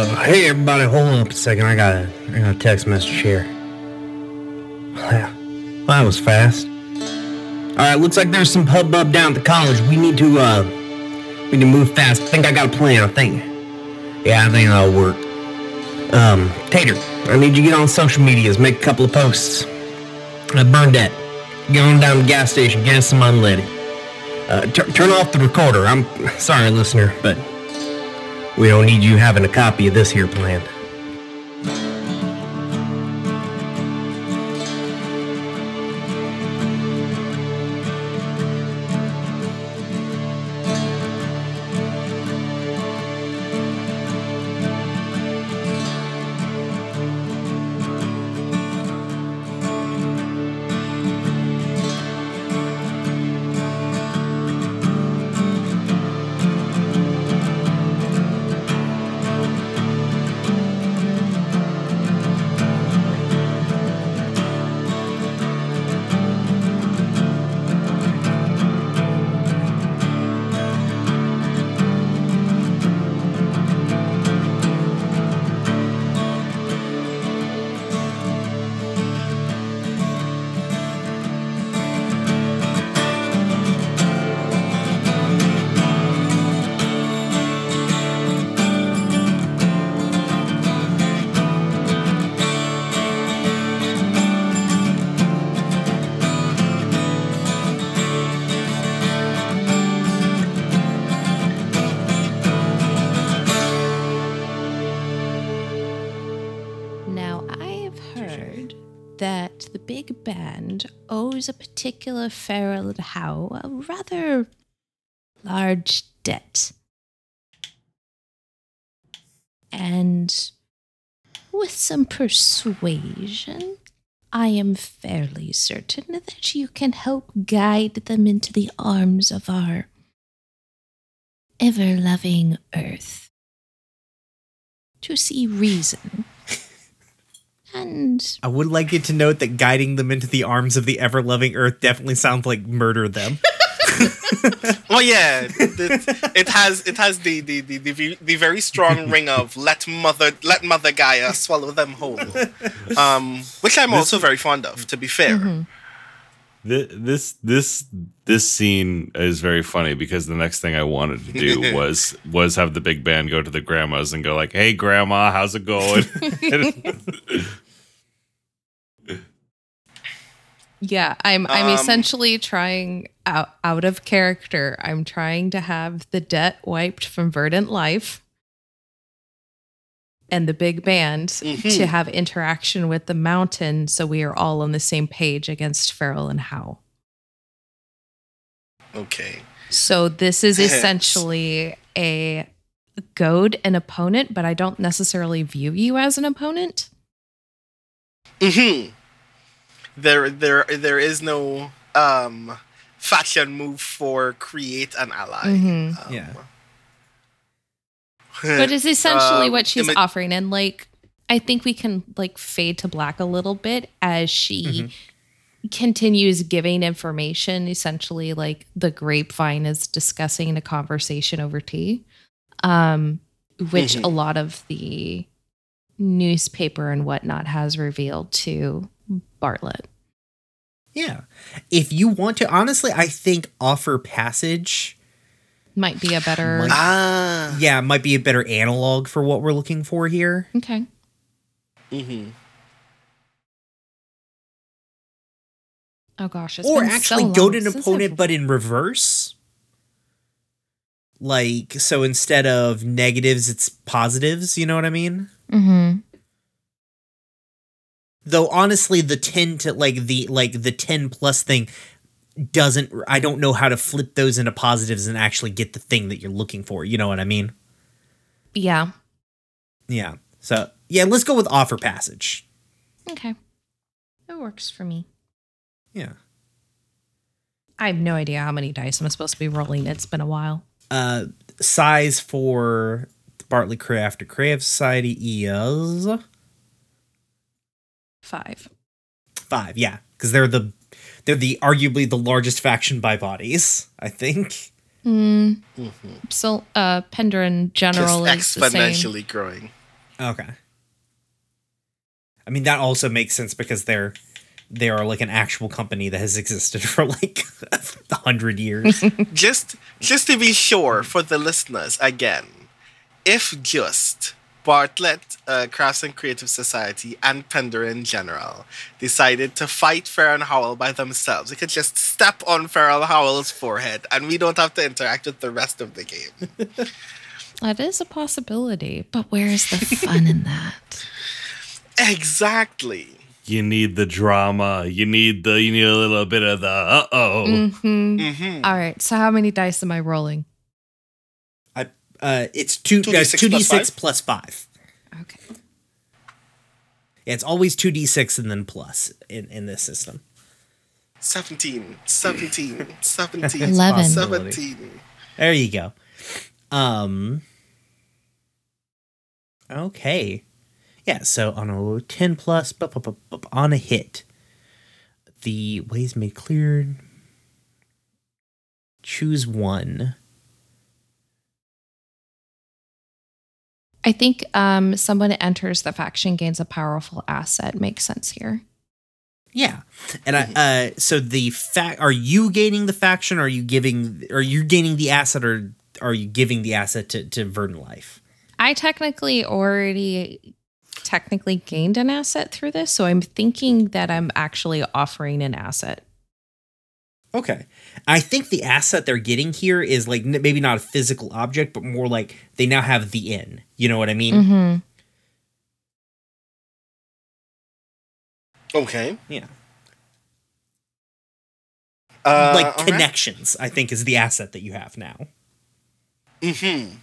Uh, hey everybody, hold up a second. I got a, I got a text message here. Yeah, well, that was fast. All right, looks like there's some hubbub down at the college. We need to, uh, we need to move fast. I think I got a plan. I think. Yeah, I think that'll work. Um, Tater, I need you to get on social medias, make a couple of posts. Uh, Burnett, get on down to the gas station, get us some unleaded. Uh, tur- turn off the recorder. I'm sorry, listener, but we don't need you having a copy of this here plan. That the big band owes a particular Farrell Howe a rather large debt. And with some persuasion, I am fairly certain that you can help guide them into the arms of our ever loving earth to see reason. And I would like you to note that guiding them into the arms of the ever loving earth definitely sounds like murder them. Oh yeah, it, it has it has the the, the, the, the very strong ring of let mother let mother Gaia swallow them whole, um, which I'm also very fond of. To be fair, Th- This this this scene is very funny because the next thing I wanted to do was was have the big band go to the grandmas and go like, "Hey, grandma, how's it going?" Yeah, I'm I'm Um, essentially trying out out of character. I'm trying to have the debt wiped from Verdant Life and the big band Mhm. to have interaction with the mountain so we are all on the same page against Farrell and Howe. okay. So this is essentially a goad an opponent, but I don't necessarily view you as an opponent. hmm There there there is no um faction move for create an ally. Mhm. Um, Yeah. But it's essentially Um, what she's offering and like i think we can like fade to black a little bit as she Mm-hmm. continues giving information essentially like the grapevine is discussing a conversation over tea um which Mhm. a lot of the newspaper and whatnot has revealed to bartlett Yeah. If you want to, honestly, I think offer passage, might be a better Might- Ah. yeah, might be a better analog for what we're looking for here. okay Mm-hmm. oh gosh it's or been actually so go to an opponent, I've- but in reverse. Like, so instead of negatives, it's positives. You know what I mean? Mm Mhm. Though honestly, the ten to like the like the ten plus thing doesn't. I don't know how to flip those into positives and actually get the thing that you're looking for. You know what I mean? yeah Yeah. So yeah, let's go with offer passage. okay it works for me Yeah. I have no idea how many dice I'm supposed to be rolling. It's been a while. Uh, size for the Bartlett Craft or Crave Society is Five. five. Yeah, because they're the they're the arguably the largest faction by bodies. I think. Mm, Mm-hmm. so, uh, Pendrin Just General is the same. exponentially growing. Okay. I mean that also makes sense because they're they are like an actual company that has existed for like a hundred years. just just to be sure for the listeners again, if just Bartlett, uh, Crafts and Creative Society, and Pender in general decided to fight Farron Howell by themselves, they could just step on Farron Howell's forehead, and we don't have to interact with the rest of the game. That is a possibility, but where is the fun in that? exactly. You need the drama. You need the. You need a little bit of the. Uh oh. Mhm. Mm-hmm. All right. So how many dice am I rolling? I uh it's two 2d6 two d plus six five? plus five. Okay. Yeah, it's always two d six and then plus in in this system. 17, 17, 17, Eleven. 17. There you go. Um. Okay. Yeah. So on a ten plus, bup, bup, bup, bup, on a hit, the ways made clear. Choose one. I think um, someone enters the faction gains a powerful asset. Makes sense here. Yeah, and I. Uh. So the fact. Are you gaining the faction? Or are you giving? Are you gaining the asset? Or are you giving the asset to to Verdant Life? I technically already technically gained an asset through this, so I'm thinking that I'm actually offering an asset. Okay. I think the asset they're getting here is like n- maybe not a physical object, but more like they now have the inn. You know what I mean? Mm-hmm. Okay. Yeah. Uh, like all right. connections, I think, is the asset that you have now. Mm-hmm.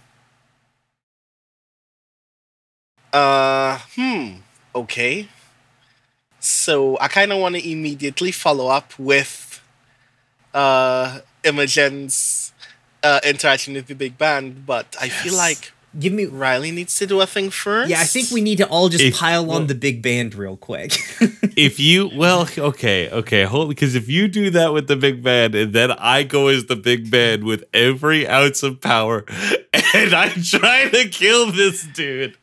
Uh, hmm. Okay. So I kind of want to immediately follow up with uh Imogen's uh interaction with the big band, but I feel like Give me. Riley needs to do a thing first. Yeah, I think we need to all just If- pile on well- the big band real quick. if you well okay okay hold because if you do that with the big band and then i go as the big band with every ounce of power and i try to kill this dude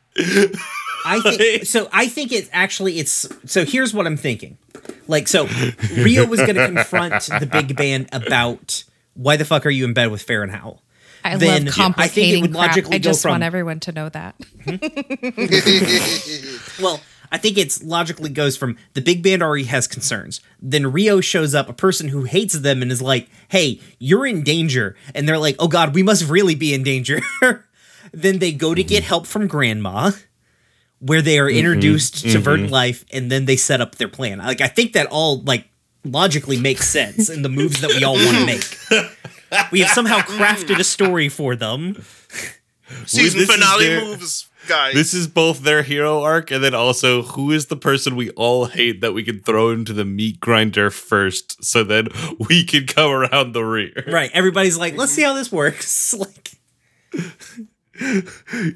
I think so. I think it's actually it's so. Here's what I'm thinking. Like so, Rio was going to confront the big band about why the fuck are you in bed with Farron Howell? I Then, love yeah, I think it complicating would crap. logically I go just from- want everyone to know that. Mm-hmm. Well, I think it's logically goes from the big band already has concerns. Then Rio shows up, a person who hates them and is like, "Hey, you're in danger," and they're like, "Oh God, we must really be in danger." then they go to get mm-hmm. help from Grandma, where they are mm-hmm. introduced to mm-hmm. Verdant Life, and then they set up their plan. Like I think that all like logically makes sense in the moves that we all want to make. We have somehow crafted a story for them. season this finale their- moves, guys. this is both their hero arc and then also who is the person we all hate that we can throw into the meat grinder first so then we can come around the rear Right? Everybody's like, "Let's see how this works." like.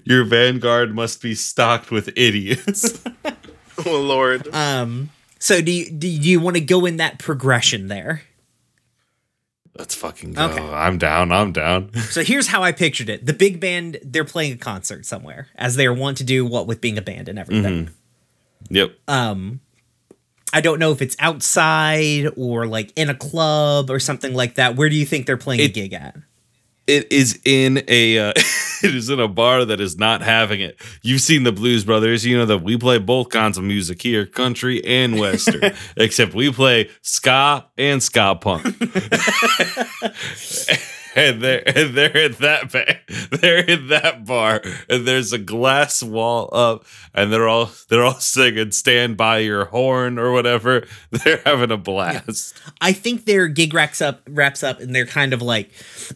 Your vanguard must be stocked with idiots oh lord. Um. So do you do you want to go in that progression there? let's fucking go Okay. i'm down i'm down So here's how I pictured it: the big band they're playing a concert somewhere, as they are wont to do. What with being a band and everything. yep Um. I don't know if it's outside or like in a club or something like that. Where do you think they're playing a gig at? It is in a uh, it is in a bar that is not having it. You've seen the Blues Brothers, you know that we play both kinds of music here, country and western, except we play ska and ska punk. and they're and they're in that ba- they're in that bar, and there's a glass wall up, and they're all they're all singing "Stand by Your Horn" or whatever. They're having a blast. I think their gig wraps up wraps up and they're kind of like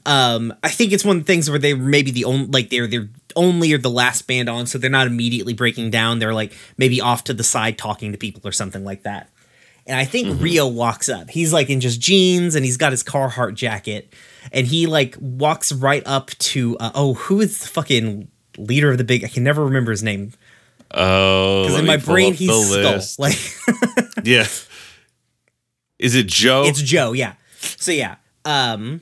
um I think it's one of the things where they maybe the only like they're they're only or the last band on so they're not immediately breaking down they're like maybe off to the side talking to people or something like that. And I think Rio walks up. He's like in just jeans and he's got his Carhartt jacket and he like walks right up to uh, oh who is the fucking leader of the big I can never remember his name Oh, because in my brain he's Skull. list. Like Yeah. Is it Joe? It's Joe, yeah. So yeah, um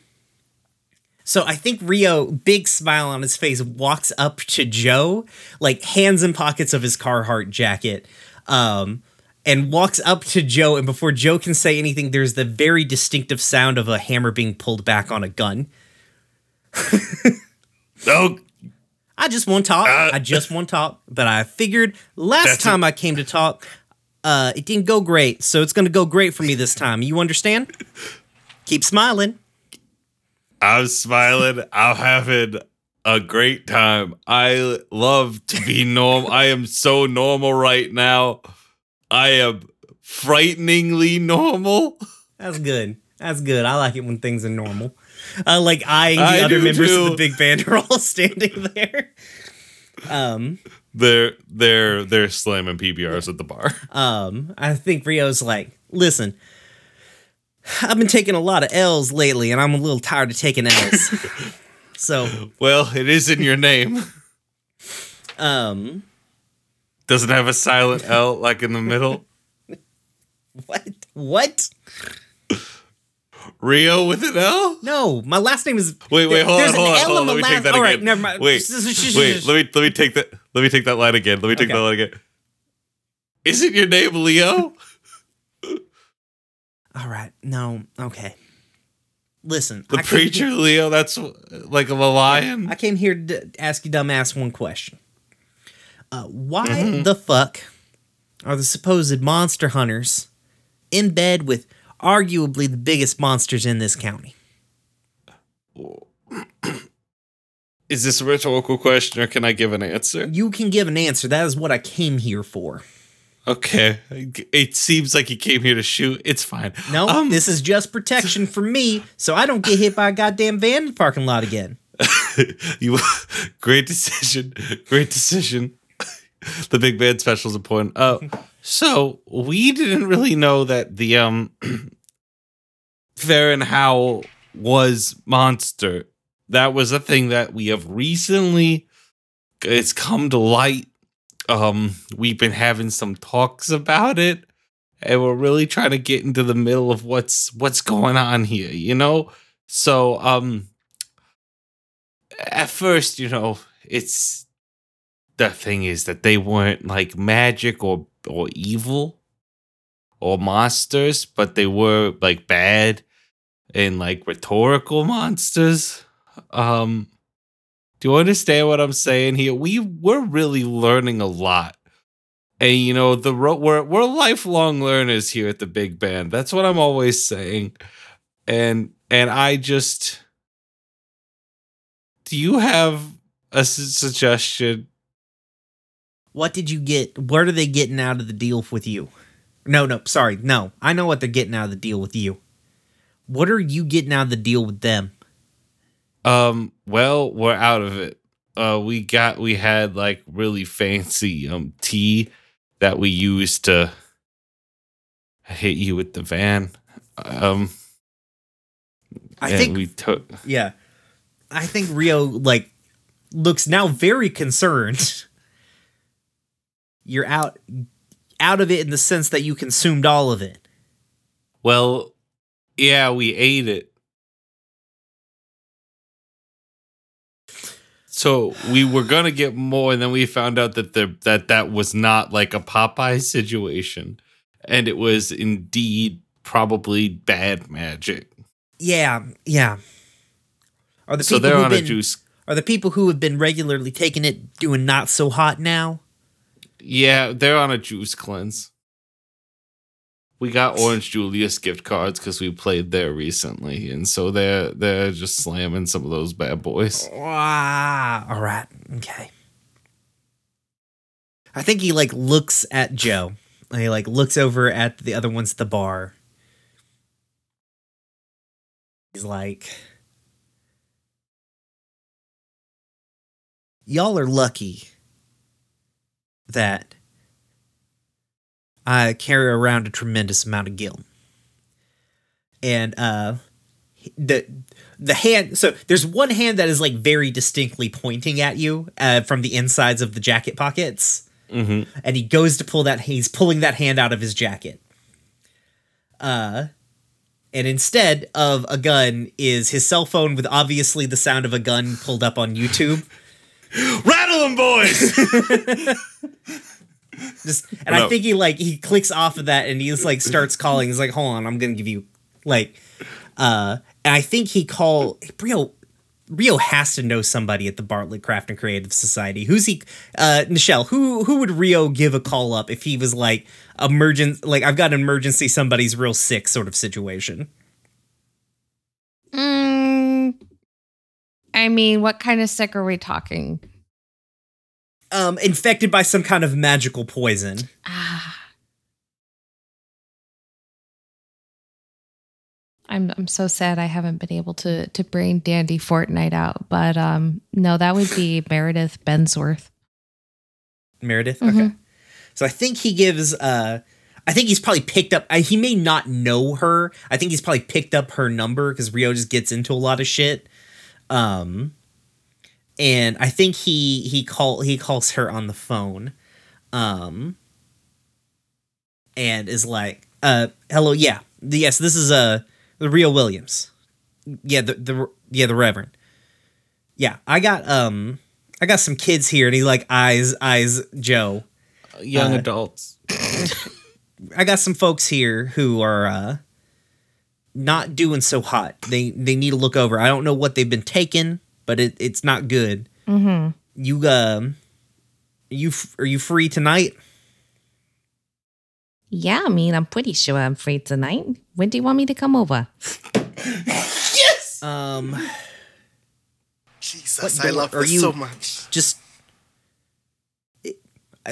So I think Rio, big smile on his face, walks up to Joe, like hands in pockets of his Carhartt jacket, um, and walks up to Joe. And before Joe can say anything, there's the very distinctive sound of a hammer being pulled back on a gun. Oh, I just want to talk. Uh, I just want to talk. But I figured last time I came to talk, uh, it didn't go great. So it's going to go great for me this time. You understand? Keep smiling. I'm smiling. I'm having a great time. I love to be normal. I am so normal right now. I am frighteningly normal. That's good. That's good. I like it when things are normal. Uh, like eyeing the I other members of the big band are all standing there. Um, They're they're they're slamming PBRs at the bar. um, I think Rio's like, listen, I've been taking a lot of L's lately, and I'm a little tired of taking L's. so, Well, it is in your name. um, Doesn't have a silent L like in the middle. what? What? Rio with an L? No, my last name is. Wait, wait, hold There's on, hold on, L hold on. Let me take last- that all again. right, never mind. Wait, wait. Let me let me take that. Let me take that line again. Let me take Okay. that line again. Isn't your name Leo? All right, no, okay. Listen, The preacher here- Leo? That's like a lion. I came here to ask you, dumbass, one question. Uh, why Mm-hmm. the fuck are the supposed monster hunters in bed with arguably the biggest monsters in this county? Is this a rhetorical question or can I give an answer? You can give an answer. That is what I came here for. Okay. It seems like you came here to shoot. It's fine. No, Um, this is just protection for me, so I don't get hit by a goddamn van in the parking lot again. you great decision. Great decision. the big band special is important. Uh so we didn't really know that the um Farron Howell was monster. That was a thing that we have recently it's come to light. Um we've been having some talks about it and we're really trying to get into the middle of what's what's going on here, you know? So um at first, you know, it's the thing is that they weren't like magic or or evil or monsters, but they were like bad and like rhetorical monsters. Um do you understand what I'm saying here? We we're really learning a lot. And you know, the we're we're lifelong learners here at the Big Band. That's what I'm always saying. And and I just do you have a su- suggestion? What did you get? What are they getting out of the deal with you? No, no, sorry. No, I know what they're getting out of the deal with you. What are you getting out of the deal with them? Um, well, we're out of it. Uh, we got we had like really fancy um tea that we used to hit you with the van. Um, I and think we took. Yeah. I think Rio like looks now very concerned. You're out out of it in the sense that you consumed all of it. Well, yeah, we ate it. So we were gonna get more, and then we found out that the that that was not like a Popeye situation, and it was indeed probably bad magic. Yeah, yeah. Are the So people they're who've on a been, juice. are the people who have been regularly taking it doing not so hot now? Yeah, they're on a juice cleanse. We got Orange Julius gift cards because we played there recently, and so they're they're just slamming some of those bad boys. Ah, all right. Okay. I think he like looks at Joe. And he like looks over at the other ones at the bar. He's like Y'all are lucky that I carry around a tremendous amount of guilt. And uh the the hand so there's one hand that is like very distinctly pointing at you uh, from the insides of the jacket pockets hmm and he goes to pull that he's pulling that hand out of his jacket uh and instead of a gun is his cell phone with obviously the sound of a gun pulled up on YouTube. Rattle them, boys! Just and I think he like he clicks off of that and he's like starts calling. He's like, hold on, I'm gonna give you like uh and I think he call Rio Rio has to know somebody at the Bartlett Craft and Creative Society. Who's he uh Nichelle, who who would Rio give a call up if he was like emergent like I've got an emergency, somebody's real sick sort of situation. Mm, I mean, what kind of sick are we talking? Um infected by some kind of magical poison. Ah. I'm I'm so sad I haven't been able to to bring Dandy Fortnite out, but um no, that would be Meredith Bensworth. Meredith. Mhm. Okay. So I think he gives uh I think he's probably picked up I, he may not know her. I think he's probably picked up her number cuz Rio just gets into a lot of shit. Um and I think he he call he calls her on the phone. Um and is like uh hello yeah. Yes, this is uh the real Williams. Yeah, the the yeah, the Reverend. Yeah, I got um I got some kids here and he like eyes eyes Joe. Young Uh, adults. I got some folks here who are uh not doing so hot. They they need to look over. I don't know what they've been taking, but it, it's not good. Mm-hmm. You um you f- are you free tonight? Yeah, I mean, I'm pretty sure I'm free tonight. When do you want me to come over? Yes. Um Jesus, What I love are this you- so much. just it- I-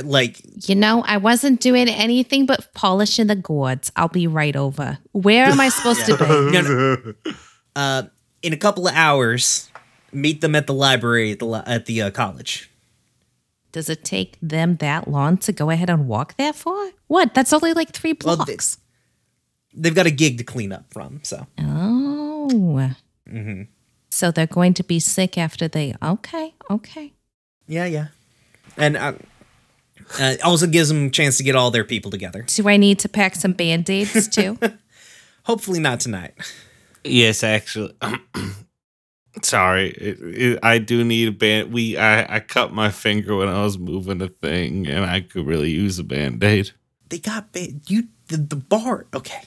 like You know, I wasn't doing anything but polishing the gourds. I'll be right over. Where am I supposed to be? no, no. uh in a couple of hours meet them at the library at the li- at the uh, college. Does it take them that long to go ahead and walk there for? What? That's only like three Well, blocks. they- They've got a gig to clean up from, so oh. Mm-hmm. So they're going to be sick after they. Okay, okay. yeah, yeah. And uh, uh, also gives them a chance to get all their people together. Do I need to pack some band aids too? Hopefully not tonight. Yes, actually. Sorry, it, it, I do need a band. We I, I cut my finger when I was moving a thing, and I could really use a band aid. They got ba- you the, the bar. Okay.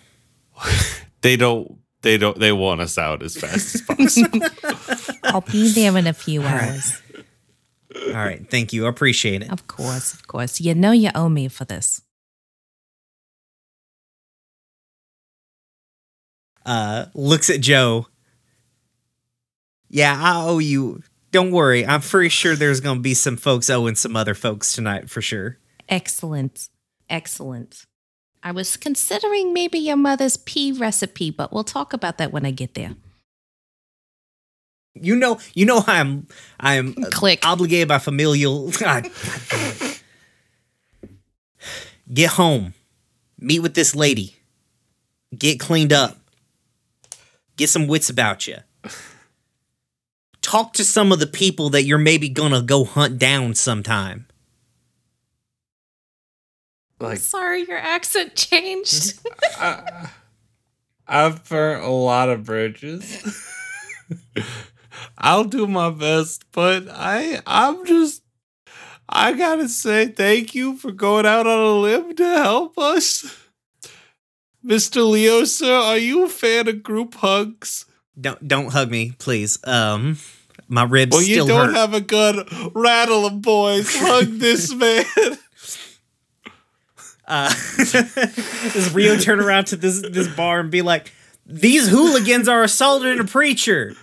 They don't. They don't. They want us out as fast as possible. I'll be there in a few right. hours. All right. Thank you. I appreciate it. Of course, of course. You know you owe me for this. Uh, looks at Joe. Yeah, I owe you. Don't worry. I'm pretty sure there's gonna be some folks owing some other folks tonight for sure. Excellent. Excellent. I was considering maybe your mother's pea recipe, but we'll talk about that when I get there. You know. You know. I'm. I'm Click. obligated by familial. God, God. Get home. Meet with this lady. Get cleaned up. Get some wits about you. Talk to some of the people that you're maybe gonna go hunt down sometime. like Sorry, your accent changed. I, I've burnt a lot of bridges. I'll do my best, but I I'm just I gotta say thank you for going out on a limb to help us. Mr. Leo, sir, are you a fan of group hugs? Don't don't hug me, please. Um, my ribs Well, you don't hurt. have a gun. Rattle 'em, boys. Hug this man. uh, does Rio turn around to this this bar and be like, "These hooligans are assaulting a preacher,"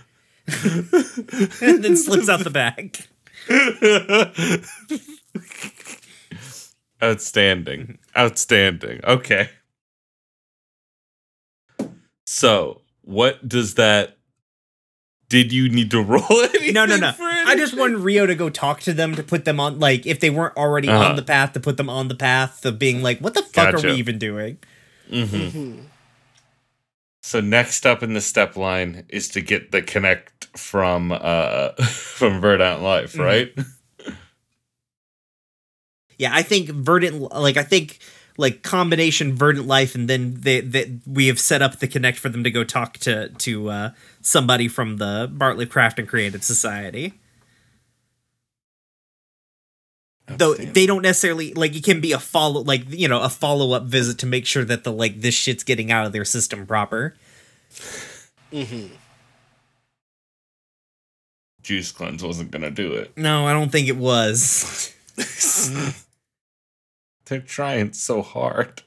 and then slips out the back. Outstanding. Outstanding. Okay. So, what does that did you need to roll anything? No, no, no. for I just anything? wanted Rio to go talk to them to put them on, like, if they weren't already Uh-huh. on the path, to put them on the path of being like, "What the fuck are we even doing?" Mhm. So next up in the step line is to get the connect from uh from Verdant Life, Mhm. right? Yeah, I think Verdant, like, I think, like combination verdant life, and then they, they we have set up the connect for them to go talk to to uh, somebody from the Bartlett Craft and Creative Society. Though they don't necessarily like it can be a follow like you know a follow up visit to make sure that the like this shit's getting out of their system proper. Mm-hmm. Juice cleanse wasn't gonna do it. No, I don't think it was. They're trying so hard.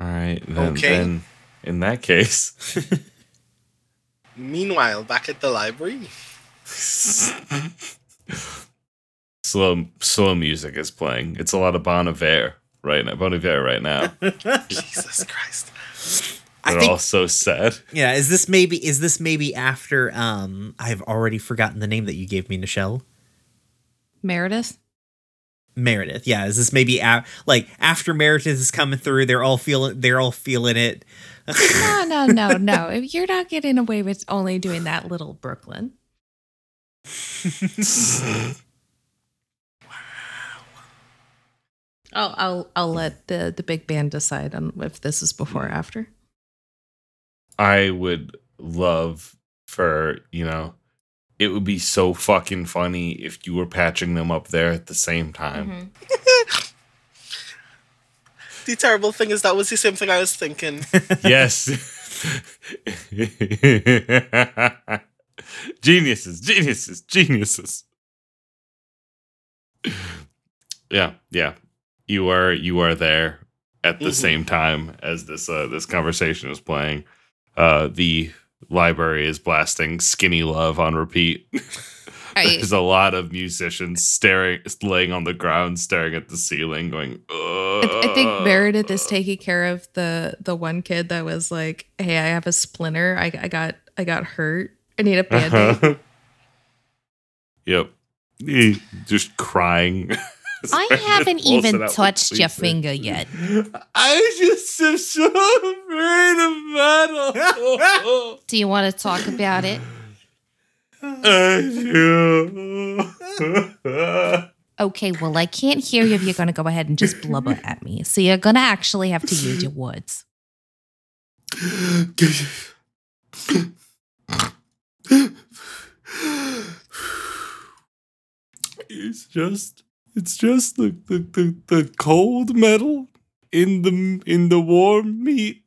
All right, then, Okay. then in that case, Meanwhile, back at the library, slow slow music is playing. It's a lot of Bon Iver right now. Bon Iver right now. Jesus Christ. I They're think all so sad. yeah. Is this maybe is this maybe after um I've already forgotten the name that you gave me, Nichelle. Meredith? Meredith. Yeah, is this maybe a- like after Meredith is coming through? They're all feeling. They're all feeling it. No, no, no, no. You're not getting away with only doing that little Brooklyn. I'll I'll I'll let the the big band decide on if this is before or after. I would love for, you know, it would be so fucking funny if you were patching them up there at the same time. Mm-hmm. The terrible thing is that was the same thing I was thinking. Yes. Geniuses, geniuses, geniuses. Yeah, yeah. You are you are there at the Mhm. same time as this uh this conversation is playing. Uh the library is blasting skinny love on repeat. I, There's a lot of musicians staring laying on the ground staring at the ceiling going I, I think Meredith is taking care of the the one kid that was like, "Hey, I have a splinter. I, I got I got hurt. I need a band-aid." yep. Eh, Just crying. I haven't even touched your tweezers. finger yet. I just am so afraid of metal. Do you want to talk about it? I do. Okay, well, I can't hear you if you're going to go ahead and just blubber at me. So you're going to actually have to use your words. It's just it's just the, the, the, the cold metal in the in the warm meat.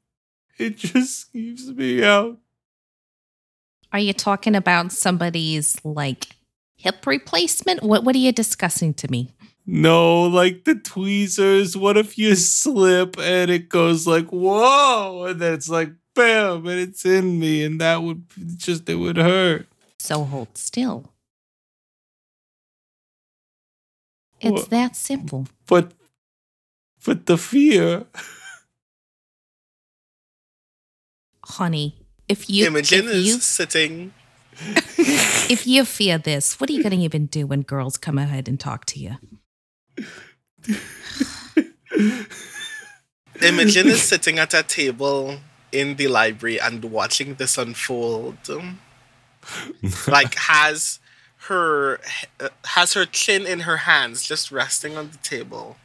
It just keeps me out. Are you talking about somebody's like hip replacement? What What are you discussing to me? No, like the tweezers. What if you slip and it goes like whoa, and then it's like bam, and it's in me, and that would just it would hurt. So hold still. It's What? that simple. But but the fear. Honey, if you Imogen if is you sitting. if you fear this, what are you going to even do when girls come ahead and talk to you? Imogen is sitting at a table in the library and watching this unfold. Um, like has her uh, has her chin in her hands, just resting on the table,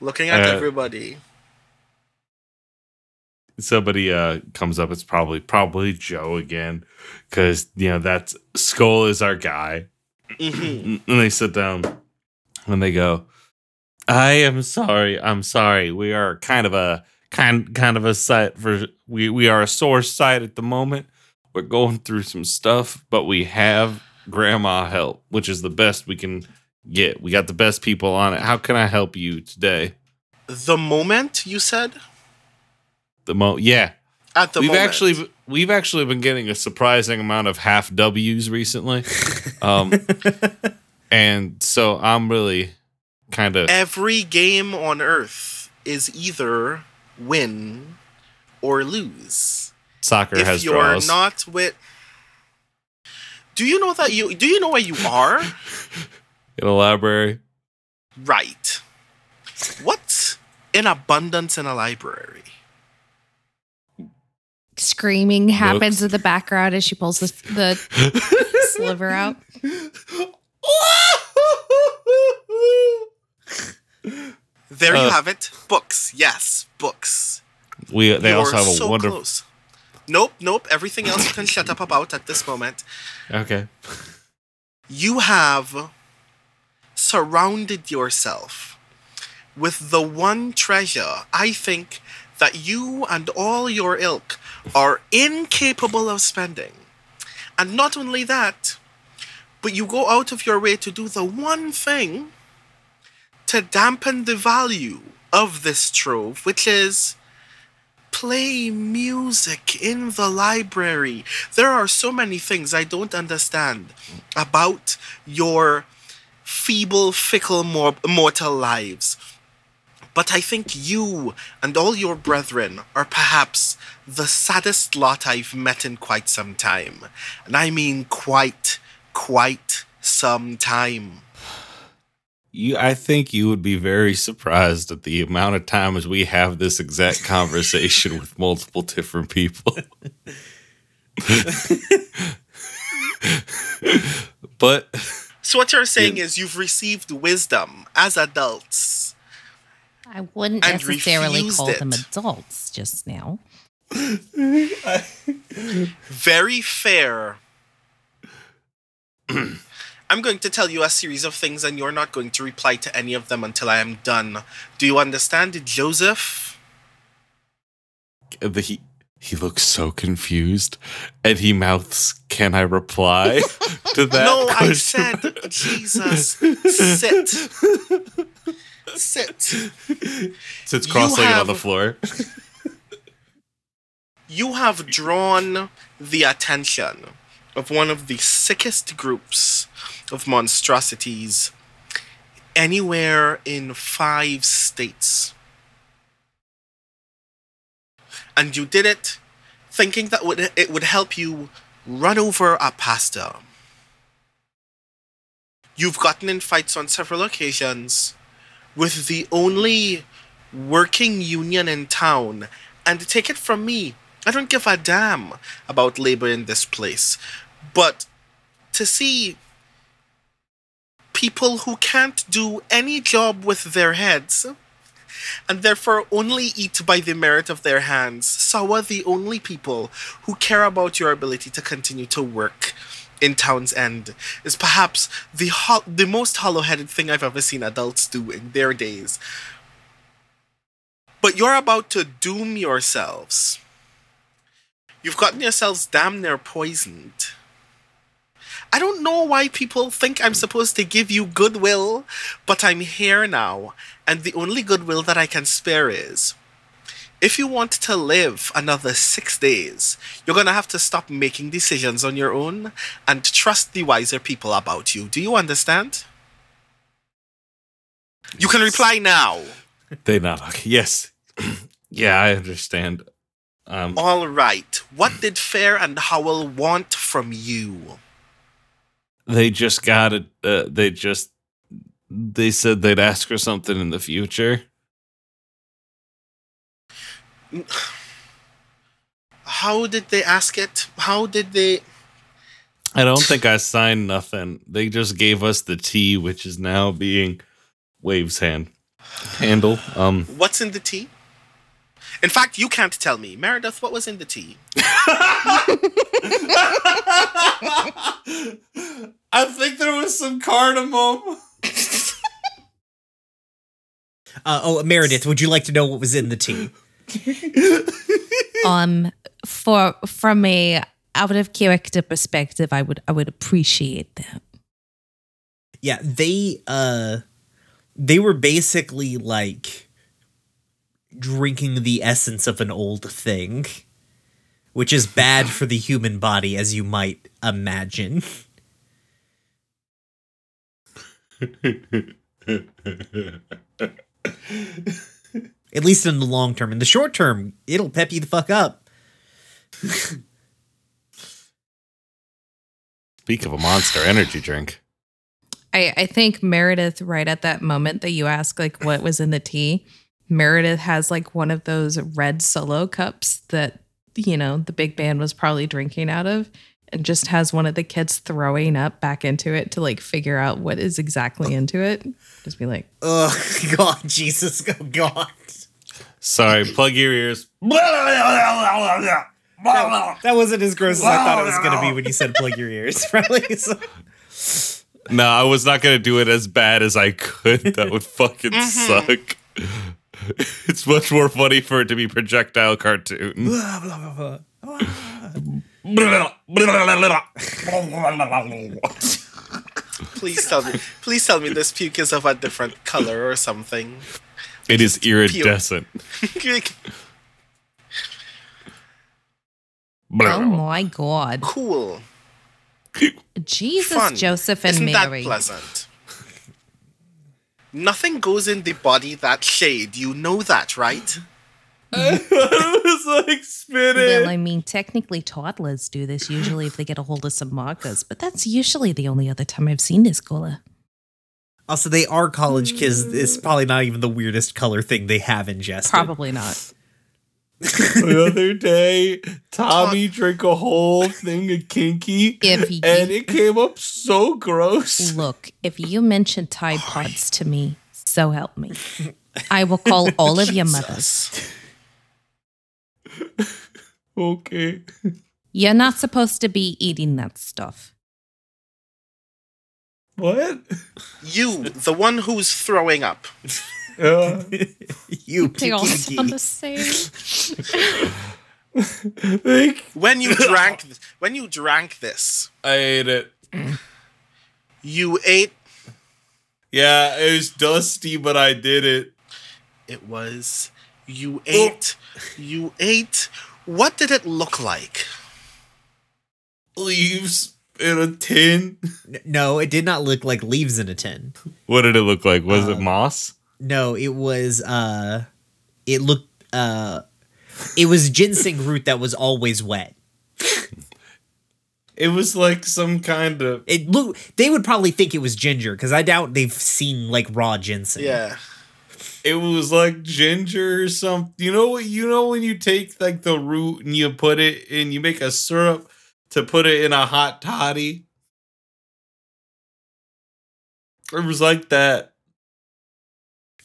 looking at Uh, everybody. somebody uh comes up it's probably probably joe again because you know that's skull is our guy Mhm. and they sit down and they go i am sorry i'm sorry we are kind of a kind kind of a site for we we are a sore site at the moment we're going through some stuff but we have grandma help which is the best we can get we got the best people on it how can i help you today The moment you said the mo yeah at the we've moment. actually we've actually been getting a surprising amount of half W's recently, um, and so I'm really kind of every game on Earth is either win or lose. soccer if has you're draws. not with do you know that you do you know where you are in a library. right what's in abundance in a library Screaming happens Whoops. in the background as she pulls the, the sliver out. There you Uh, have it. Books. Yes, books. We they You're also have a so wonderful. close. Nope, nope. Everything else you can shut up about at this moment. Okay. You have surrounded yourself with the one treasure I think that you and all your ilk are incapable of spending. And not only that, but you go out of your way to do the one thing to dampen the value of this trove, which is play music in the library. There are so many things I don't understand about your feeble, fickle mor- mortal lives. But I think you and all your brethren are perhaps the saddest lot I've met in quite some time. And I mean quite, quite some time. You, I think you would be very surprised at the amount of times we have this exact conversation with multiple different people. but So what you're saying is you've received wisdom as adults. I wouldn't And necessarily refused call them adults just now. Very fair. I'm going to tell you a series of things and you're not going to reply to any of them until I am done. Do you understand, Joseph? the, he he looks so confused, and he mouths, "Can I reply to that?" no, I said, Jesus, sit. Sit. sits cross-legged on the floor. You have drawn the attention of one of the sickest groups of monstrosities anywhere in five states. And you did it thinking that it would help you run over a pastor. You've gotten in fights on several occasions with the only working union in town. And take it from me, I don't give a damn about labor in this place. But to see people who can't do any job with their heads and therefore only eat by the merit of their hands, are the only people who care about your ability to continue to work in Town's End is perhaps the ho- the most hollow-headed thing I've ever seen adults do in their days. But you're about to doom yourselves. You've gotten yourselves damn near poisoned. I don't know why people think I'm supposed to give you goodwill, but I'm here now, and the only goodwill that I can spare is if you want to live another six days, you're gonna have to stop making decisions on your own and trust the wiser people about you. Do you understand? You can reply now. They not okay. Yes, yeah, I understand. Um, All right. What did Fair and Howell want from you? They just got it. Uh, they just they said they'd ask her something in the future. How did they ask it? How did they? I don't think I signed nothing. They just gave us the tea, which is now being Wave's hand handle. Um, What's in the tea? In fact, you can't tell me, Meredith. What was in the tea? I think there was some cardamom. Uh, oh, Meredith, would you like to know what was in the tea? um for from a out of character perspective i would i would appreciate that Yeah, they uh they were basically like drinking the essence of an old thing, which is bad for the human body as you might imagine. At least in the long term. In the short term, it'll pep you the fuck up. Speak of a monster energy drink. I, I think Meredith, right at that moment that you ask, like, what was in the tea, Meredith has like one of those red solo cups that, you know, the big band was probably drinking out of. And just has one of the kids throwing up back into it to like figure out what is exactly into it. Just be like, Oh God, Jesus, oh God. Sorry, plug your ears. That, that wasn't as gross as I thought it was going to be when you said plug your ears. Probably. So- No, I was not gonna do it as bad as I could. That would fucking Mm-hmm. suck. It's much more funny for it to be projectile cartoon. blah, blah, blah, blah. Please tell me. Please tell me this puke is of a different color or something. It is iridescent. Oh my god. cool. Jesus, Fun. Joseph, and Isn't Mary. that pleasant? Nothing goes in the body that shade. You know that, right? it was like spinning. Well, I mean, technically, toddlers do this usually if they get a hold of some markers, but that's usually the only other time I've seen this color. Also, they are college kids. Mm. It's probably not even the weirdest color thing they have ingested. Probably not. the other day, Tommy drank a whole thing of kinky, If you- and it came up so gross. Look, if you mention Tide Pods to me, so help me. I will call all of your mothers. Okay. You're not supposed to be eating that stuff. What? You, the one who's throwing up. Uh, you They all kinky. sound the same. like, When you drank, when you drank this, I ate it. you ate. Yeah, it was dusty, but I did it. It was. You ate. You ate. What did it look like? Leaves in a tin. No, it did not look like leaves in a tin. What did it look like? Was it Um, moss? No, it was uh it looked uh it was ginseng root that was always wet. It was like some kind of. It look they would probably think it was ginger cuz I doubt they've seen like raw ginseng. Yeah. It was like ginger or something. You know what? You know when you take like the root and you put it and you make a syrup to put it in a hot toddy. It was like that.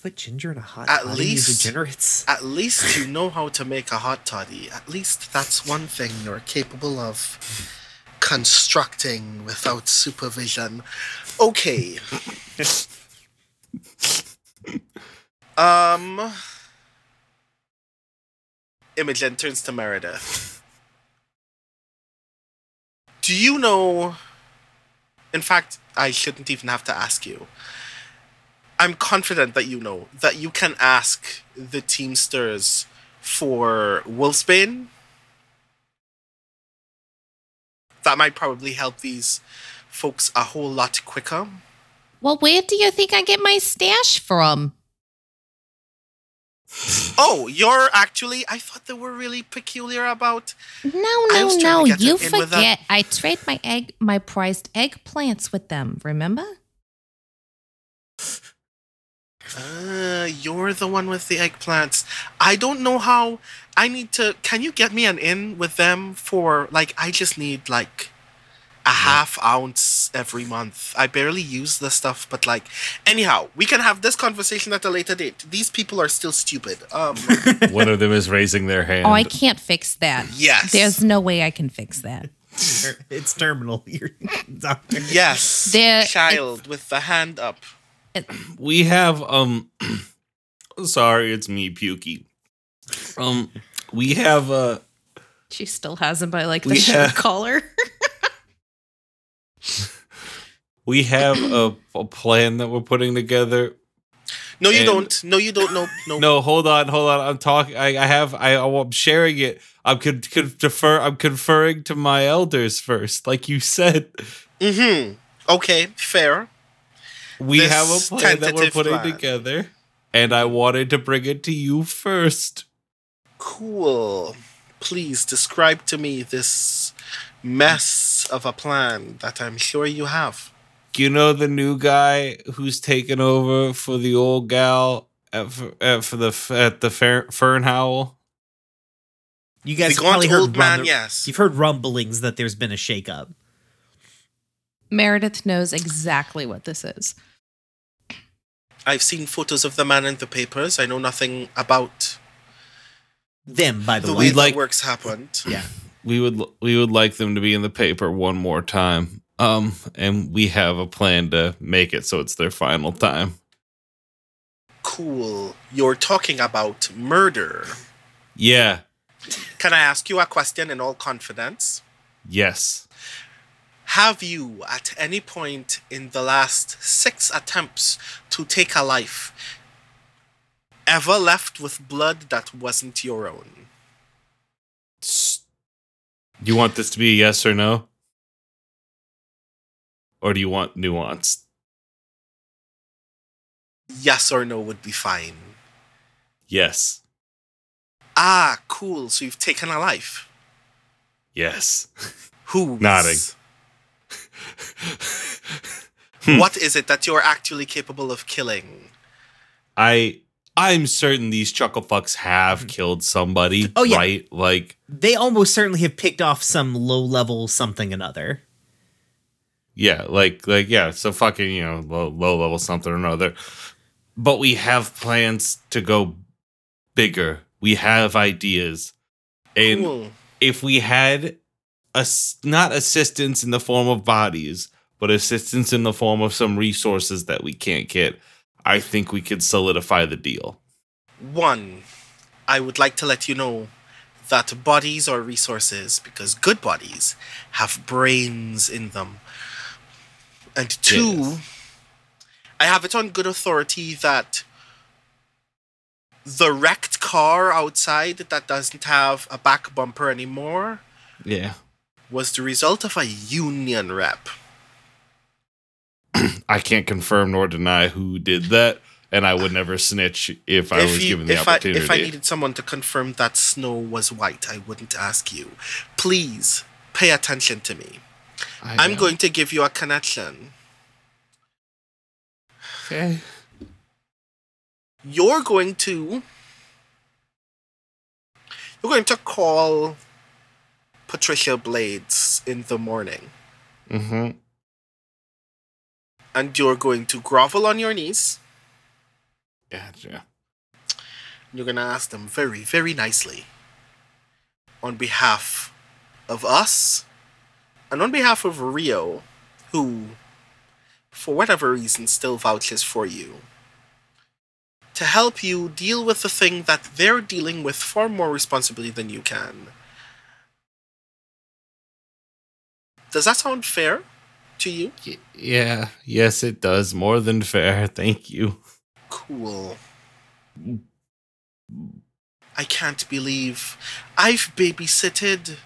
Put ginger in a hot At toddy, least- degenerates. At least you know how to make a hot toddy. At least that's one thing you're capable of constructing without supervision. Okay. um. Imogen turns to Meredith. Do you know? In fact, I shouldn't even have to ask you. I'm confident that you know that you can ask the Teamsters for Wolfsbane. That might probably help these folks a whole lot quicker. Well, where do you think I get my stash from? Oh, you're actually. I thought they were really peculiar about. No, no, no. You them in with that. forget. I trade my egg, my prized eggplants with them. Remember? Uh, you're the one with the eggplants. I don't know how. I need to. Can you get me an in with them for like? I just need like a half ounce every month. I barely use the stuff, but like, anyhow, we can have this conversation at a later date. These people are still stupid. Um, One of them is raising their hand. Oh, I can't fix that. yes. There's no way I can fix that. it's terminal. You're doctor. yes. There- child with the hand up. we have um sorry it's me pukey um we have uh she still has him by like the shirt have- collar. We have a, a plan that we're putting together No, you And- don't. No, you don't. No, no. no hold on hold on i'm talking i, I have I, i'm sharing it i'm con- con- defer i'm conferring to my elders first like you said Mm-hmm. Okay, fair. we This have a plan that we're putting plan. together and i wanted to bring it to you first Cool. Please describe to me this mess of a plan that I'm sure you have. You know the new guy who's taken over for the old gal at, at for the at the fer- Fern Howl. You guys The probably heard old man, rumble- yes. You've heard rumblings that there's been a shakeup. Meredith knows exactly what this is. I've seen photos of the man in the papers. I know nothing about Them, by the, the way. way We'd the like- works happened. yeah. we would we would like them to be in the paper one more time. Um, and we have a plan to make it so it's their final time. Cool. You're talking about murder. Yeah. Can I ask you a question in all confidence? Yes. Have you, at any point in the last six attempts to take a life, ever left with blood that wasn't your own? You want this to be a yes or no? Or do you want nuance? Yes or no would be fine. Yes. Ah, cool. So you've taken a life. Yes. Who? Nodding. what is it that you're actually capable of killing? I I'm certain these chuckle fucks have killed somebody. Oh, yeah. Right? Like They almost certainly have picked off some low level something another. Yeah, like like yeah, so fucking you know low low level something or another. But we have plans to go bigger. We have ideas, and Cool. if we had us not assistance in the form of bodies, but assistance in the form of some resources that we can't get, I think we could solidify the deal. One, I would like to let you know that bodies are resources because good bodies have brains in them. And two, Yes. I have it on good authority that the wrecked car outside that doesn't have a back bumper anymore Yeah, was the result of a union rep. I can't confirm nor deny who did that, and I would never snitch if I was given the if opportunity. I, if I needed someone to confirm that snow was white, I wouldn't ask you. Please pay attention to me. I I'm know. going to give you a connection. Okay. You're going to you're going to call Patricia Blades in the morning, Mm-hmm. and you're going to grovel on your knees. Gotcha. You're going to ask them very, very nicely on behalf of us and on behalf of Rio, who, for whatever reason, still vouches for you, to help you deal with the thing that they're dealing with far more responsibly than you can. Does that sound fair to you? Yeah. Yes, it does. More than fair. Thank you. Cool. I can't believe I've babysitted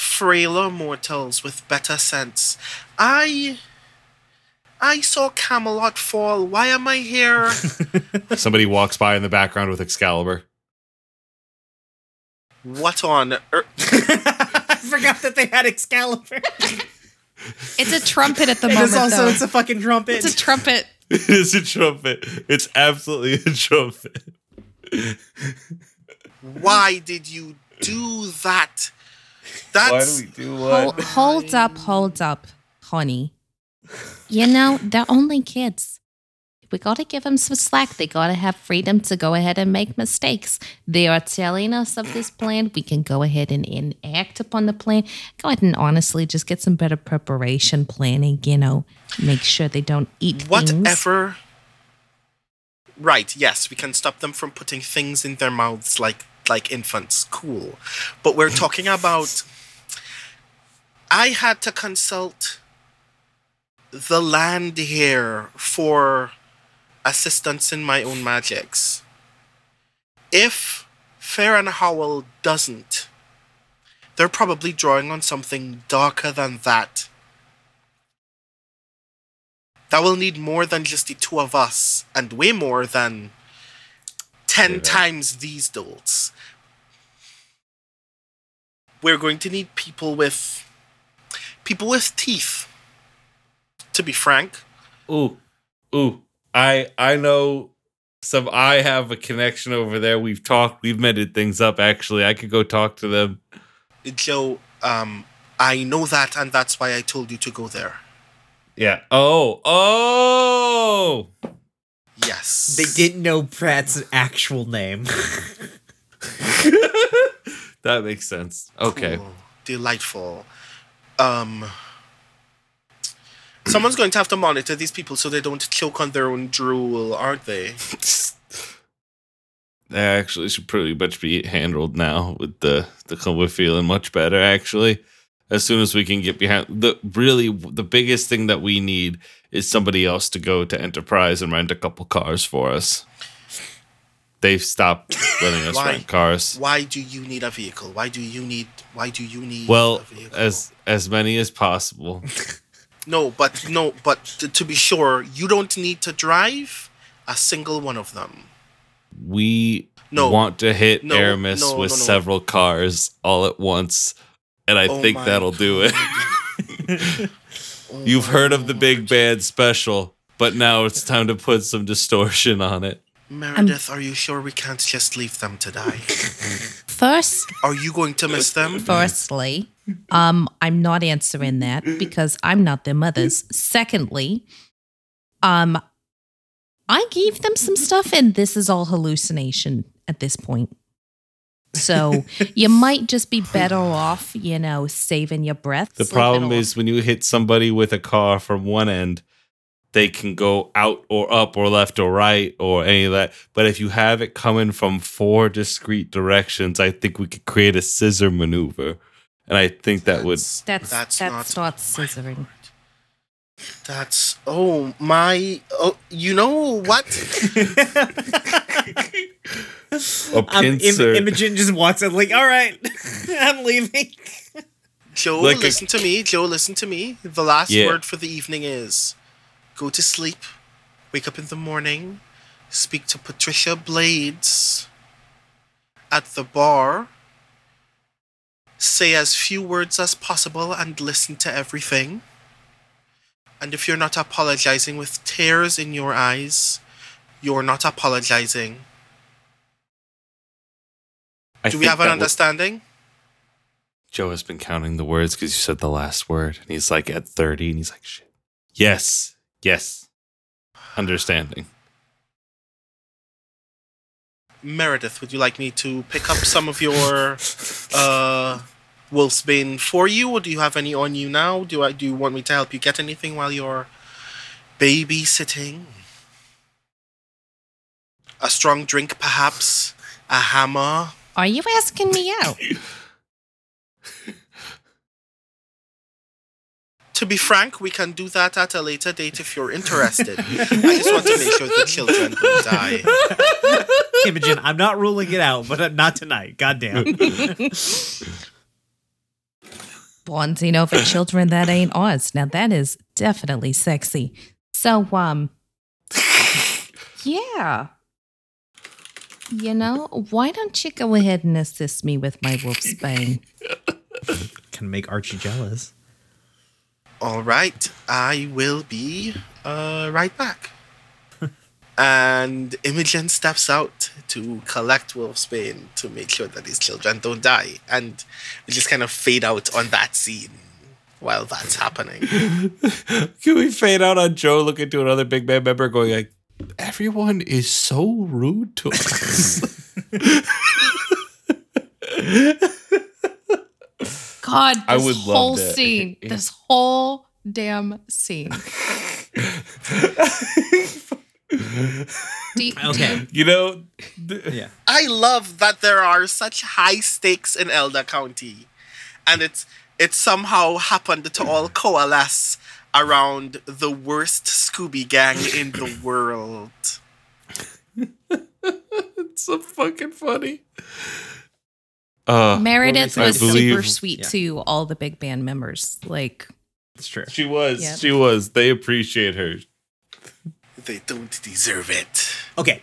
frailer mortals with better sense. I I saw Camelot fall. Why am I here? Somebody walks by in the background with Excalibur. what on earth? I forgot that they had Excalibur. It's a trumpet at the It moment. is also though. it's a fucking trumpet. It's a trumpet. It is a trumpet. It's absolutely a trumpet. Why did you do that? That's do we do Hold, hold up, hold up, honey. You know, they're only kids. We gotta give them some slack. They gotta have freedom to go ahead and make mistakes. They are telling us of this plan. We can go ahead and, and act upon the plan. Go ahead and honestly just get some better preparation planning, you know, make sure they don't eat things. whatever. Right, yes, we can stop them from putting things in their mouths like like infants. Cool. But we're talking about I had to consult the land here for assistance in my own magics. If Fair and Howell doesn't, they're probably drawing on something darker than that. That will need more than just the two of us, and way more than ten Say times these dolts. We're going to need people with people with teeth. To be frank, Ooh, ooh. I I know some I have a connection over there. We've talked, we've mended things up actually. I could go talk to them. Joe, um, I know that, and that's why I told you to go there. Yeah. Oh, oh. Yes. They didn't know Pratt's actual name. that makes sense. Okay. Cool. Delightful. Um. Someone's going to have to monitor these people so they don't choke on their own drool, aren't they? They actually should pretty much be handled now with the the we're feeling much better actually. As soon as we can get behind the really the biggest thing that we need is somebody else to go to Enterprise and rent a couple cars for us. They've stopped letting us Why? rent cars. Why do you need a vehicle? Why do you need? Why do you need? Well, a vehicle? as as many as possible. no, but no, but to, to be sure, you don't need to drive a single one of them. We No. want to hit No, Aramis no, with several cars all at once, and I Oh think that'll do it. Oh You've heard of the big band special, but now it's time to put some distortion on it. Meredith, are you sure we can't just leave them to die? First, Are you going to miss them? firstly, um, I'm not answering that because I'm not their mothers. Secondly, um, I gave them some stuff, and this is all hallucination at this point. So you might just be better off, you know, saving your breath. The sleeping problem off. is when you hit somebody with a car from one end, they can go out or up or left or right or any of that. But if you have it coming from four discrete directions, I think we could create a scissor maneuver. And I think that would That's- that's That's that's, not not, scissoring. That's oh my oh you know what? a Um, Im- Imogen just walks in like, all right, I'm leaving. Joe, Like a- listen to me. Joe, listen to me. The last Yeah. word for the evening is go to sleep, wake up in the morning, speak to Patricia Blades at the bar, say as few words as possible, and listen to everything. And if you're not apologizing with tears in your eyes, you're not apologizing. I Do we have an understanding? Joe has been counting the words because you said the last word, and he's like at thirty, and he's like, "Shit, yes, yes, understanding." Meredith, would you like me to pick up some of your uh, Wolfsbane for you, or do you have any on you now? Do I do you want me to help you get anything while you're babysitting? A strong drink, perhaps? A hammer? Are you asking me out? To be frank, we can do that at a later date if you're interested. I just want to make sure the children don't die. Imogen, I'm not ruling it out, but uh, not tonight. Goddamn. Bonding over children that ain't ours. Now that is definitely sexy. So, um, yeah. You know, why don't you go ahead and assist me with my wolf's bane? Can make Archie jealous. All right, I will be uh, right back. and Imogen steps out to collect Wolfsbane to make sure that his children don't die. And we just kind of fade out on that scene while that's happening. Can we fade out on Joe looking to another big man member going like, everyone is so rude to us. God, this I would love whole that. scene, this whole damn scene. Do you- Okay. you know, th- Yeah. I love that there are such high stakes in Elder County. And it's it somehow happened to all coalesce around the worst Scooby gang in the world. it's so fucking funny. Uh, Meredith was believe- super sweet yeah. to all the big band members. Like, It's true. she was. Yep. She was. They appreciate her. They don't deserve it. Okay.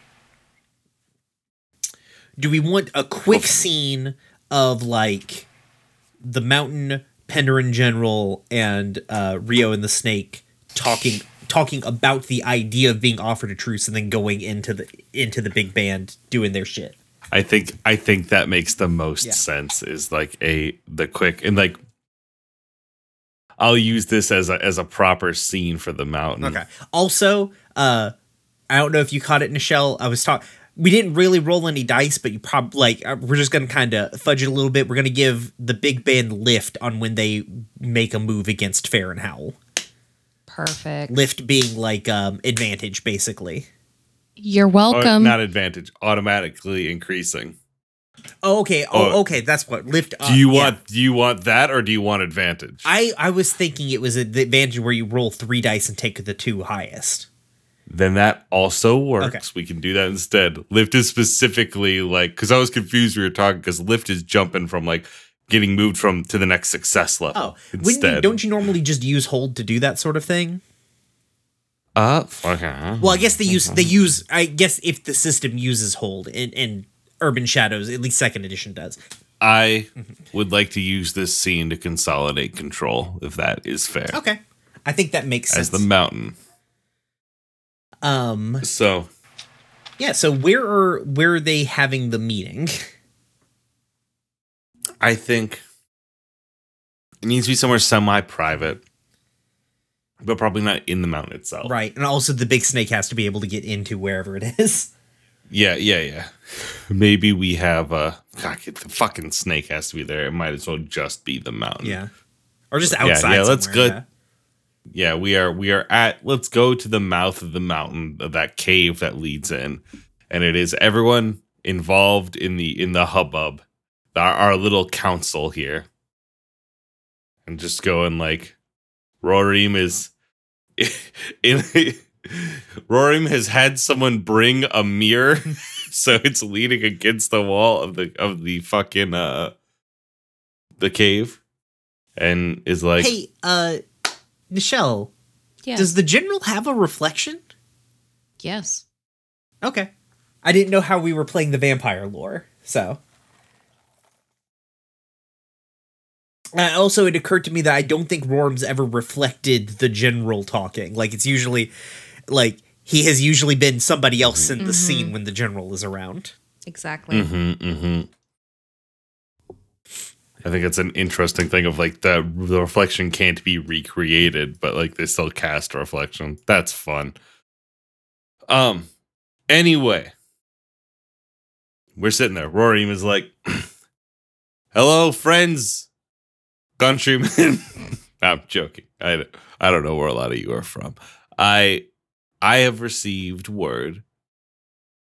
Do we want a quick scene of like the mountain, Penderin General, and uh, Rio and the Snake talking talking about the idea of being offered a truce and then going into the into the big band doing their shit. I think I think that makes the most Yeah. sense. Is like a the quick and like. I'll use this as a as a proper scene for the mountain. Okay. Also, uh, I don't know if you caught it, Nichelle. I was talking. We didn't really roll any dice, but you probably like uh, we're just gonna kind of fudge it a little bit. We're gonna give the big band lift on when they make a move against Fair and Howl. Perfect. Lift being like um advantage, basically. You're oh, Or welcome. not advantage, automatically increasing. Oh, okay. Oh, Oh. okay. That's what lift. Do you yeah. want do you want that or do you want advantage? I I was thinking it was a, the advantage where you roll three dice and take the two highest. then that also works. Okay. We can do that instead. Lift is specifically like because I was confused. We were talking because lift is jumping from like getting moved from to the next success level. Oh, wouldn't you, instead. don't you normally just use hold to do that sort of thing? Uh, okay. Well, I guess they use they use. I guess if the system uses hold in in Urban Shadows, at least second edition does. I would like to use this scene to consolidate control, if that is fair, Okay, I think that makes sense. as the mountain. um, So yeah. So where are where are they having the meeting? I think it needs to be somewhere semi-private, but probably not in the mountain itself. Right, and also the big snake has to be able to get into wherever it is. Yeah, yeah, yeah. Maybe we have uh God, the fucking snake has to be there. It might as well just be the mountain. Yeah, or just outside. yeah, yeah that's good. Yeah, we are we are at let's go to the mouth of the mountain of that cave that leads in. And it is everyone involved in the in the hubbub. Our, our little council here. And just going like Rorim is in Rorim has had someone bring a mirror so it's leaning against the wall of the of the fucking uh the cave and is like hey, uh, Michelle, yeah. does the general have a reflection? yes. Okay. I didn't know how we were playing the vampire lore, so. Uh, also, it occurred to me that I don't think Rorim's ever reflected the general talking. Like, it's usually, like, he has usually been somebody else in the scene when the general is around. Exactly. hmm hmm I think it's an interesting thing of like the the reflection can't be recreated, but like they still cast a reflection. That's fun. Um. Anyway, we're sitting there. Rory was like, "Hello, friends, countrymen." I'm joking. I I don't know where a lot of you are from. I I have received word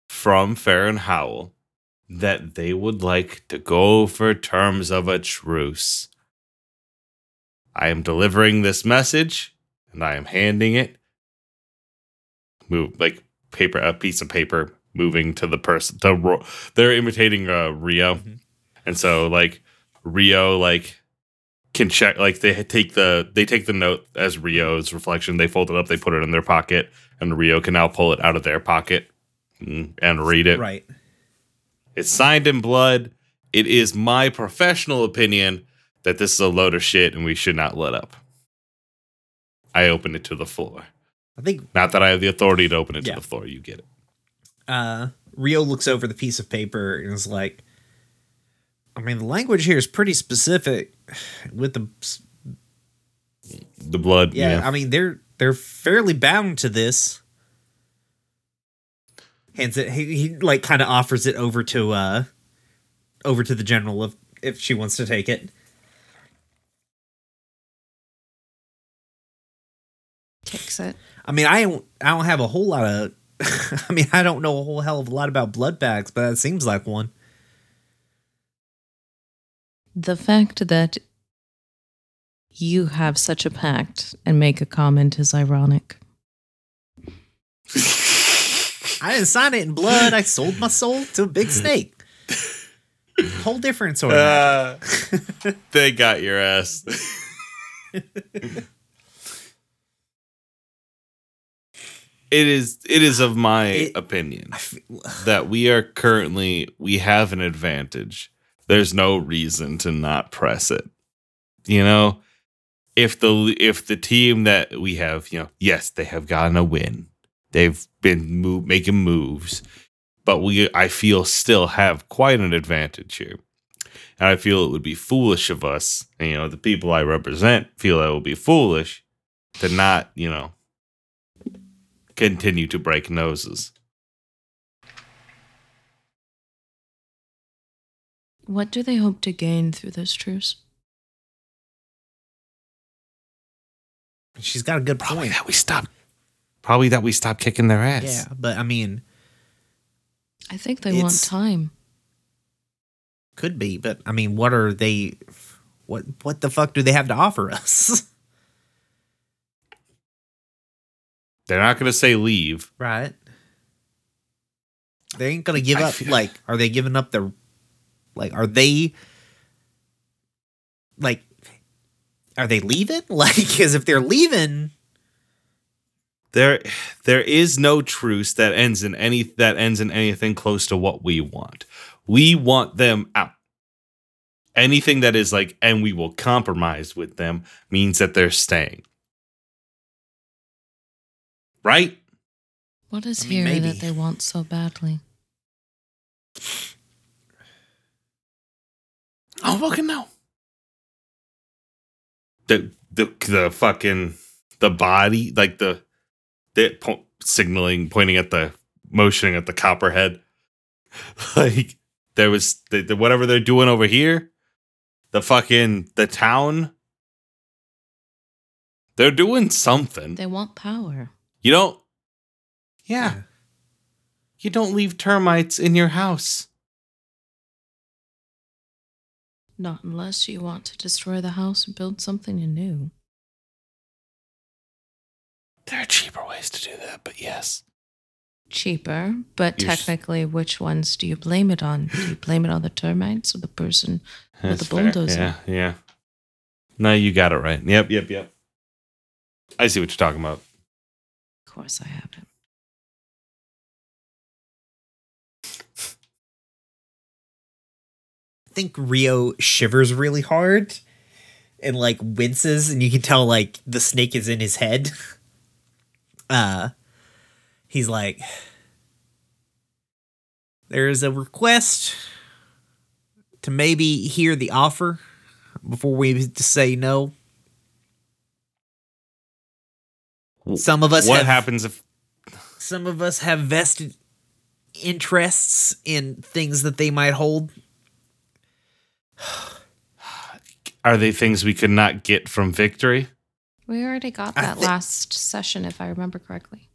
from Farron Howell that they would like to go for terms of a truce. I am delivering this message and I am handing it move like paper a piece of paper moving to the person to Ro- they're imitating uh Rio. Mhm. And so like Rio like can check like they take the they take the note as Rio's reflection, they fold it up, they put it in their pocket, and Rio can now pull it out of their pocket and, and read it. Right. It's signed in blood. It is my professional opinion that this is a load of shit and we should not let up. I open it to the floor. I think Not that I have the authority to open it Yeah. to the floor. You get it. uh, Rio looks over the piece of paper and is like, I mean, the language here is pretty specific with the The blood. yeah, Yeah. I mean they're they're fairly bound to this. Hands it he, he like kind of offers it over to uh over to the general if if she wants to take it. Takes it. I mean I don't I don't have a whole lot of I mean I don't know a whole hell of a lot about blood bags, but that seems like one. The fact that you have such a pact and make a comment is ironic. I didn't sign it in blood. I sold my soul to a big snake. Whole different sort of. Uh, they got your ass. it is it is of my It- opinion I feel- that we are currently we have an advantage. There's no reason to not press it. You know, if the if the team that we have, you know, yes, they have gotten a win. They've been move, making moves, but we I feel still have quite an advantage here. And I feel it would be foolish of us, you know, the people I represent feel it would be foolish to not, you know, continue to break noses. What do they hope to gain through this truce? She's got a good Probably point. that we stop. Probably that we stop kicking their ass. Yeah, but I mean, I think they want time. could be. But I mean, what are they? What what the fuck do they have to offer us? They're not going to say leave. right. They ain't gonna give I up. feel- like, are they giving up their? Like, are they? Like, are they leaving? Like, because if they're leaving, There, there is no truce that ends in any that ends in anything close to what we want. We want them out. Anything that is like, and we will compromise with them means that they're staying. Right? What is I mean, here maybe. that they want so badly? I don't fucking know. The the the fucking the body like the the po- signaling pointing at the motioning at the copperhead. Like there was the, the whatever they're doing over here the fucking the town they're doing something. They want power. you don't yeah. You don't leave termites in your house Not unless you want to destroy the house and build something new. there are cheaper ways to do that but yes Cheaper, but You're s- technically, which ones do you blame it on? Do you blame it on the termites or the person? With the fair. bulldozer. Yeah, yeah. No, you got it right. Yep, yep, yep. I see what you're talking about. Of course, I haven't. Think Rio shivers really hard and like winces, and you can tell like the snake is in his head. Uh, he's like, "There's a request to maybe hear the offer before we say no." Some of us What have, happens if Some of us have vested interests in things that they might hold. are they things we could not get from victory? We already got that thi- last session, if I remember correctly.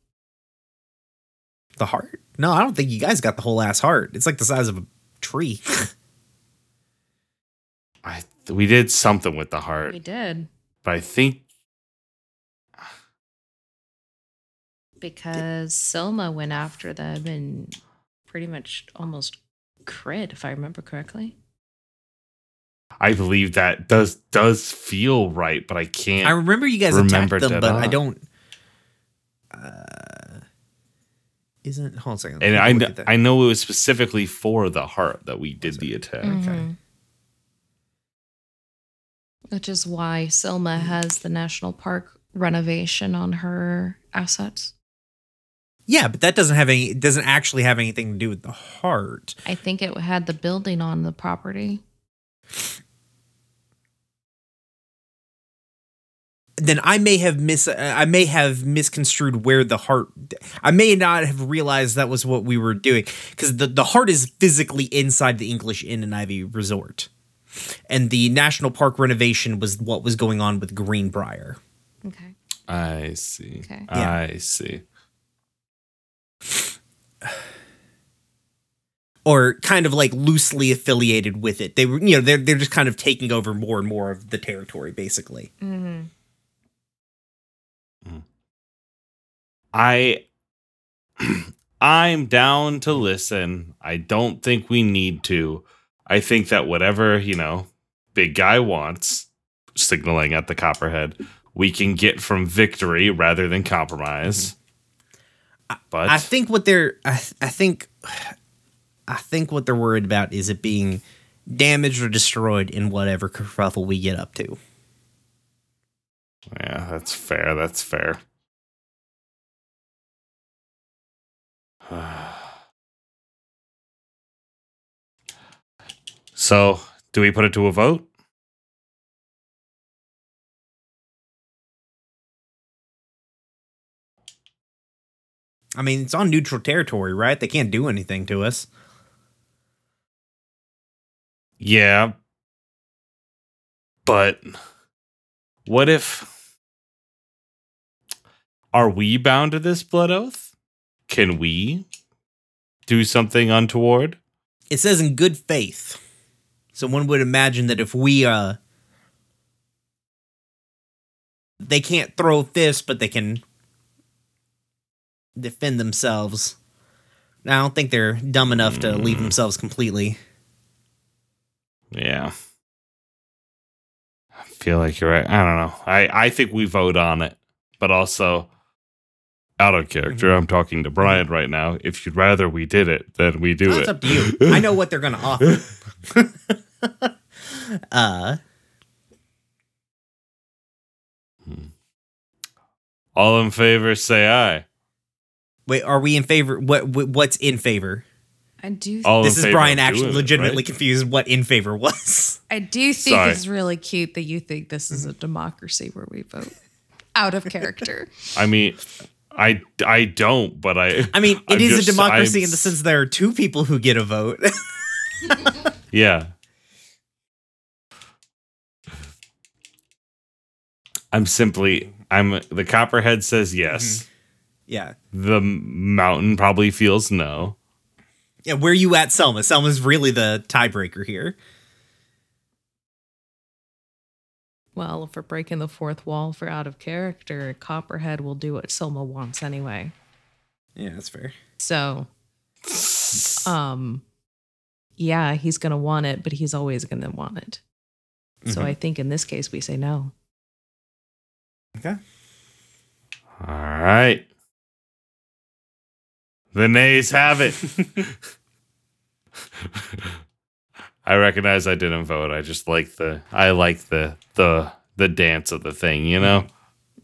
The heart? No, I don't think you guys got the whole ass heart. It's like the size of a tree. I we did something with the heart, We did. but I think Because Selma went after them and pretty much almost crit, if I remember correctly. I believe that does does feel right, but I can't. I remember you guys Remembered attacked them, it but I don't. Uh, isn't hold on a second. and I me kn- look at that. I know it was specifically for the heart that we did the attack. Mhm. Which is why Selma has the national park renovation on her assets. yeah, but that doesn't have any. It doesn't actually have anything to do with the heart. I think it had the building on the property. Then I may have mis. uh, I may have misconstrued where the heart. I may not have realized that was what we were doing because the the heart is physically inside the English Inn and Ivy Resort, and the national park renovation was what was going on with Greenbrier. Okay. I see. Okay. Yeah. I see. or kind of like loosely affiliated with it. They were, you know, they're they're just kind of taking over more and more of the territory, basically. Mm-hmm. I I'm down to listen. I don't think we need to. I think that whatever, you know, big guy wants, signaling at the copperhead, we can get from victory rather than compromise. Mm-hmm. But I think what they're, I, I think, I think what they're worried about is it being damaged or destroyed in whatever kerfuffle we get up to. Yeah, that's fair. That's fair. So, do we put it to a vote? I mean, it's on neutral territory, right? They can't do anything to us. Yeah. But what if are we bound to this blood oath? Can we do something untoward? It says in good faith. So one would imagine that if we uh they can't throw fists, but they can defend themselves. Now, I don't think they're dumb enough to leave Mm. themselves completely. Yeah. I feel like you're right. I don't know. I, I think we vote on it, but also out of character. I'm talking to Brian right now. If you'd rather we did it, then we do Well, it. it's up to you. I know what they're gonna offer. uh All in favor, say aye. wait, are we in favor what what- what's in favor? I do. All this is favor Brian actually doing it, legitimately right? confused what in favor was. I do think Sorry. it's really cute that you think this is a democracy where we vote out of character. I mean, I I don't, but I. I mean, it I'm is just- a democracy I'm in the sense there are two people who get a vote. Yeah. I'm simply. I'm. The copperhead says yes. yeah. The mountain probably feels no. Yeah, where you at, Selma? Selma's really the tiebreaker here. Well, if we're breaking the fourth wall for out of character, Copperhead will do what Selma wants anyway. Yeah, that's fair. So, um, yeah, he's gonna want it, but he's always gonna want it. So Mhm. I think in this case we say no. Okay. All right. The nays have it. I recognize I didn't vote. I just like the I like the the the dance of the thing, you know?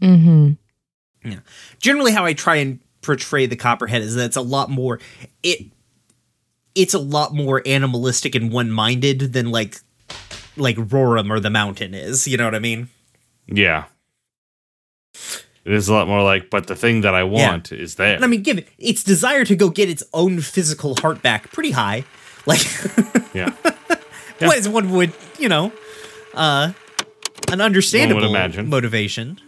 Mm-hmm. Yeah. Generally, how I try and portray the copperhead is that it's a lot more it. It's a lot more animalistic and one-minded than like like Rorim or the Mountain is. You know what I mean? Yeah. It is a lot more like, but the thing that I want is there. And I mean, give it its desire to go get its own physical heart back pretty high. Like, yeah. what is one would you know, uh, an understandable imagine. motivation.